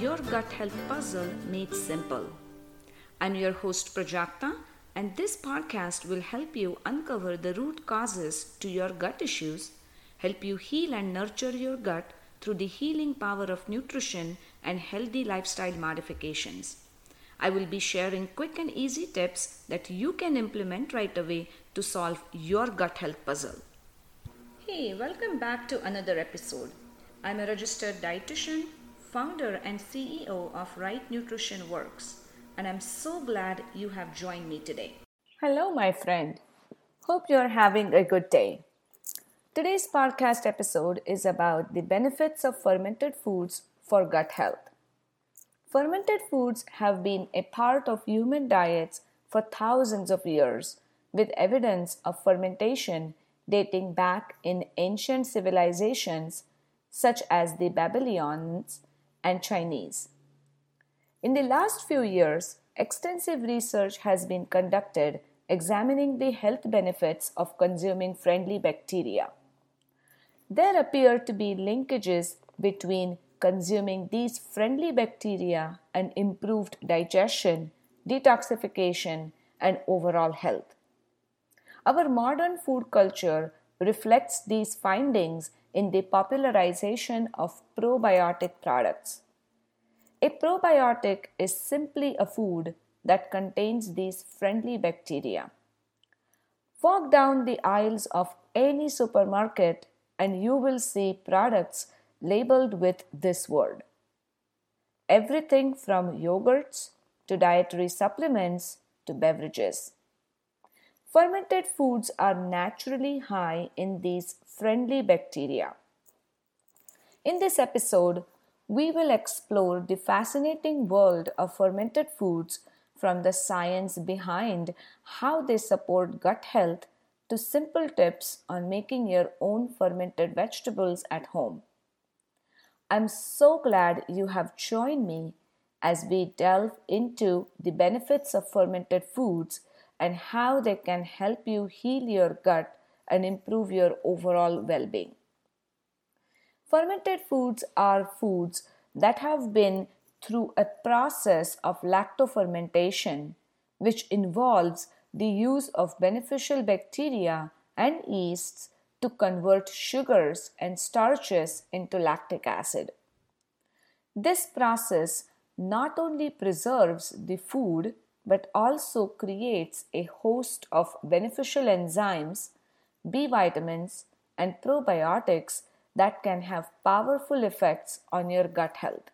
your gut health puzzle made simple. I'm your host Prajakta, and this podcast will help you uncover the root causes to your gut issues, help you heal and nurture your gut through the healing power of nutrition and healthy lifestyle modifications. I will be sharing quick and easy tips that you can implement right away to solve your gut health puzzle. Hey, welcome back to another episode. I'm a registered dietitian, founder, and CEO of Right Nutrition Works, and I'm so glad you have joined me today. Hello, my friend. Hope you're having a good day. Today's podcast episode is about the benefits of fermented foods for gut health. Fermented foods have been a part of human diets for thousands of years, with evidence of fermentation dating back in ancient civilizations such as the Babylonians and Chinese. In the last few years, extensive research has been conducted examining the health benefits of consuming friendly bacteria. There appear to be linkages between consuming these friendly bacteria and improved digestion, detoxification, and overall health. Our modern food culture reflects these findings in the popularization of probiotic products. A probiotic is simply a food that contains these friendly bacteria. Walk down the aisles of any supermarket and you will see products labeled with this word. Everything from yogurts to dietary supplements to beverages. Fermented foods are naturally high in these friendly bacteria. In this episode, we will explore the fascinating world of fermented foods from the science behind how they support gut health to simple tips on making your own fermented vegetables at home. I'm so glad you have joined me as we delve into the benefits of fermented foods and how they can help you heal your gut and improve your overall well being. Fermented foods are foods that have been through a process of lactofermentation, which involves the use of beneficial bacteria and yeasts to convert sugars and starches into lactic acid. This process not only preserves the food but also creates a host of beneficial enzymes, B vitamins, and probiotics that can have powerful effects on your gut health.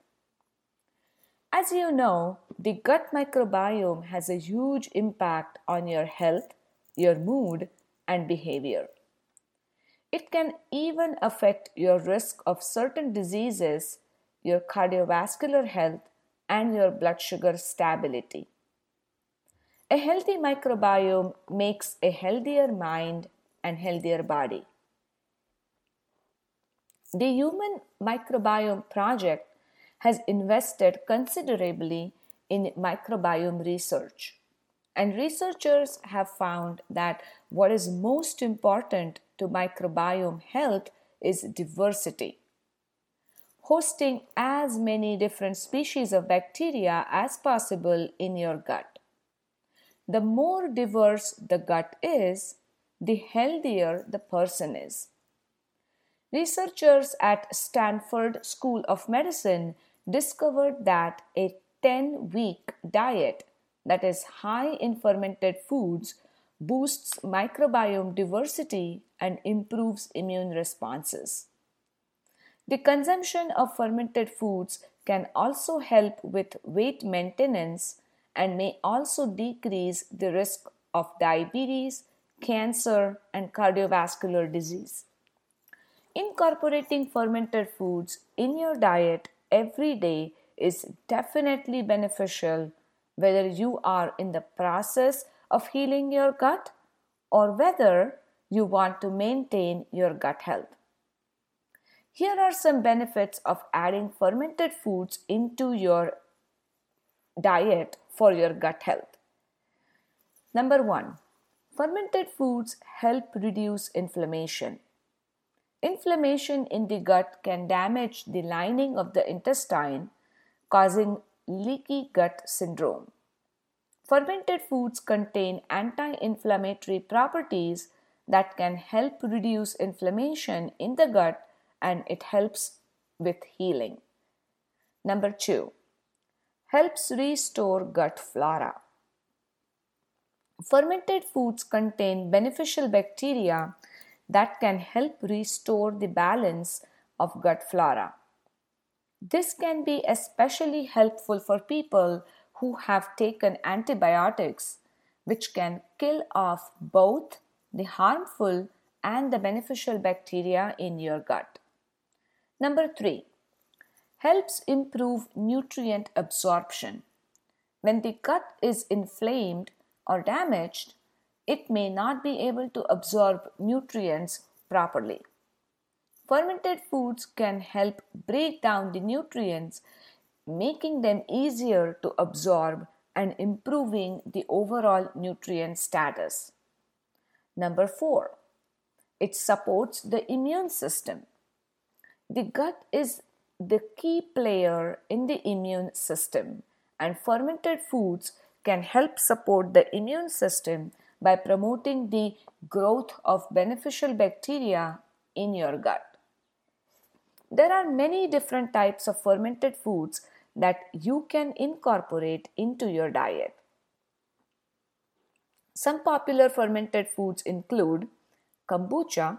As you know, the gut microbiome has a huge impact on your health, your mood, and behavior. It can even affect your risk of certain diseases, your cardiovascular health, and your blood sugar stability. A healthy microbiome makes a healthier mind and healthier body. The Human Microbiome Project has invested considerably in microbiome research. And researchers have found that what is most important to microbiome health is diversity. Hosting as many different species of bacteria as possible in your gut. The more diverse the gut is, the healthier the person is. Researchers at Stanford School of Medicine discovered that a 10 week diet that is high in fermented foods boosts microbiome diversity and improves immune responses. The consumption of fermented foods can also help with weight maintenance and may also decrease the risk of diabetes, cancer, and cardiovascular disease. Incorporating fermented foods in your diet every day is definitely beneficial whether you are in the process of healing your gut or whether you want to maintain your gut health. Here are some benefits of adding fermented foods into your diet for your gut health. Number one, fermented foods help reduce inflammation. Inflammation in the gut can damage the lining of the intestine, causing leaky gut syndrome. Fermented foods contain anti inflammatory properties that can help reduce inflammation in the gut and it helps with healing. Number two, helps restore gut flora. Fermented foods contain beneficial bacteria that can help restore the balance of gut flora. This can be especially helpful for people who have taken antibiotics, which can kill off both the harmful and the beneficial bacteria in your gut. Number three, helps improve nutrient absorption. When the gut is inflamed or damaged, it may not be able to absorb nutrients properly. Fermented foods can help break down the nutrients, making them easier to absorb and improving the overall nutrient status. Number four, it supports the immune system. The gut is the key player in the immune system, and fermented foods can help support the immune system by promoting the growth of beneficial bacteria in your gut. There are many different types of fermented foods that you can incorporate into your diet. Some popular fermented foods include kombucha,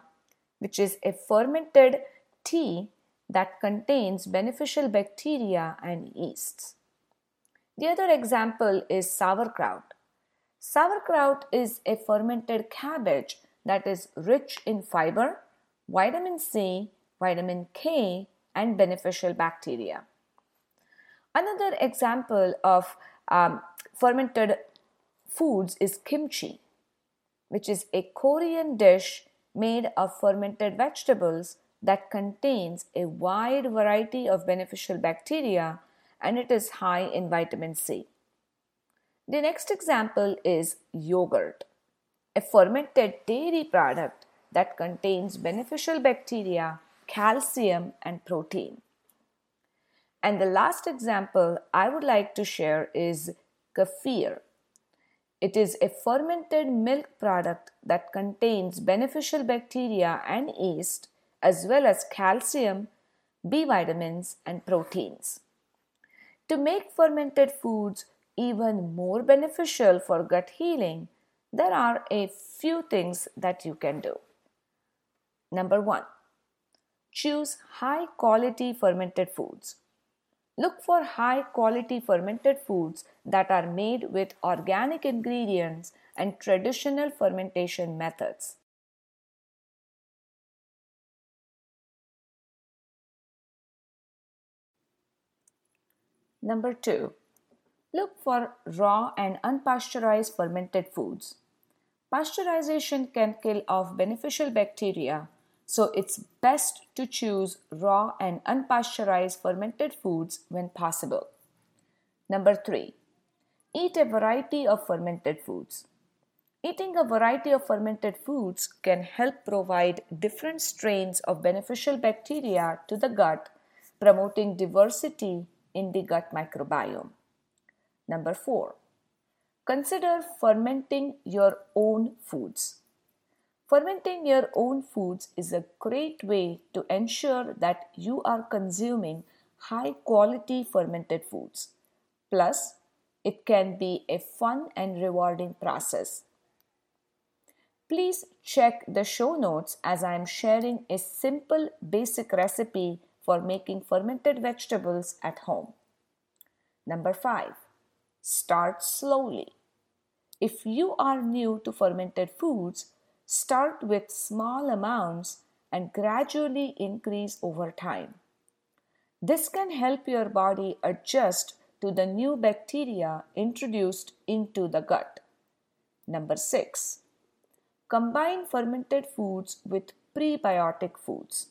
which is a fermented tea that contains beneficial bacteria and yeasts. The other example is sauerkraut. Sauerkraut is a fermented cabbage that is rich in fiber, vitamin C, vitamin K, and beneficial bacteria. Another example of um, fermented foods is kimchi, which is a Korean dish made of fermented vegetables that contains a wide variety of beneficial bacteria and it is high in vitamin C. The next example is yogurt, a fermented dairy product that contains beneficial bacteria, calcium, and protein. And the last example I would like to share is kefir, it is a fermented milk product that contains beneficial bacteria and yeast, as well as calcium, B vitamins, and proteins. To make fermented foods even more beneficial for gut healing, there are a few things that you can do. Number one, choose high quality fermented foods. Look for high quality fermented foods that are made with organic ingredients and traditional fermentation methods. Number two, look for raw and unpasteurized fermented foods. Pasteurization can kill off beneficial bacteria so it's best to choose raw and unpasteurized fermented foods when possible. Number three, eat a variety of fermented foods. Eating a variety of fermented foods can help provide different strains of beneficial bacteria to the gut, promoting diversity in the gut microbiome. Number four, consider fermenting your own foods. Fermenting your own foods is a great way to ensure that you are consuming high quality fermented foods. Plus, it can be a fun and rewarding process. Please check the show notes as I am sharing a simple basic recipe for making fermented vegetables at home. Number 5. Start slowly. If you are new to fermented foods, Start with small amounts and gradually increase over time. This can help your body adjust to the new bacteria introduced into the gut. Number 6. Combine fermented foods with prebiotic foods.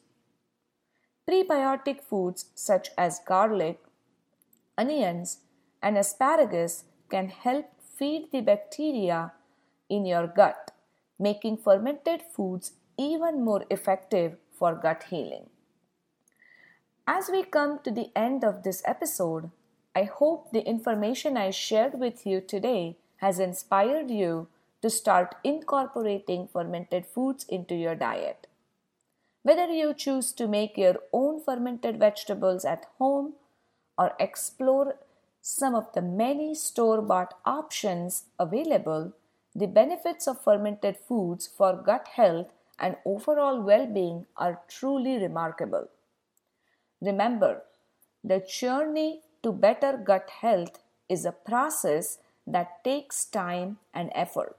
Prebiotic foods such as garlic, onions, and asparagus can help feed the bacteria in your gut making fermented foods even more effective for gut healing. As we come to the end of this episode, I hope the information I shared with you today has inspired you to start incorporating fermented foods into your diet. Whether you choose to make your own fermented vegetables at home or explore some of the many store bought options available, the benefits of fermented foods for gut health and overall well being are truly remarkable. Remember, the journey to better gut health is a process that takes time and effort.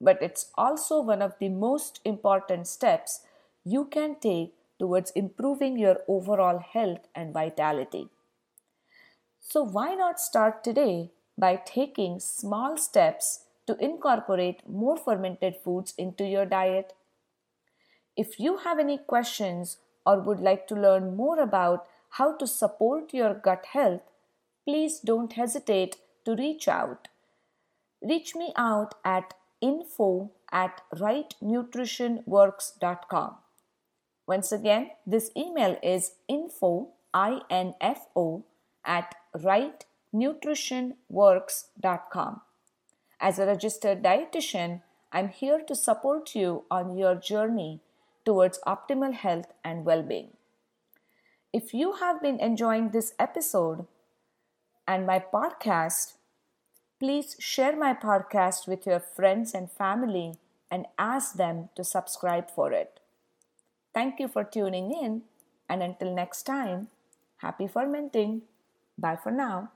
But it's also one of the most important steps you can take towards improving your overall health and vitality. So, why not start today by taking small steps to incorporate more fermented foods into your diet? If you have any questions or would like to learn more about how to support your gut health, please don't hesitate to reach out. Reach me out at info at rightnutritionworks.com. Once again, this email is info, I-N-F-O, at rightnutritionworks.com. As a registered dietitian, I'm here to support you on your journey towards optimal health and well being. If you have been enjoying this episode and my podcast, please share my podcast with your friends and family and ask them to subscribe for it. Thank you for tuning in, and until next time, happy fermenting. Bye for now.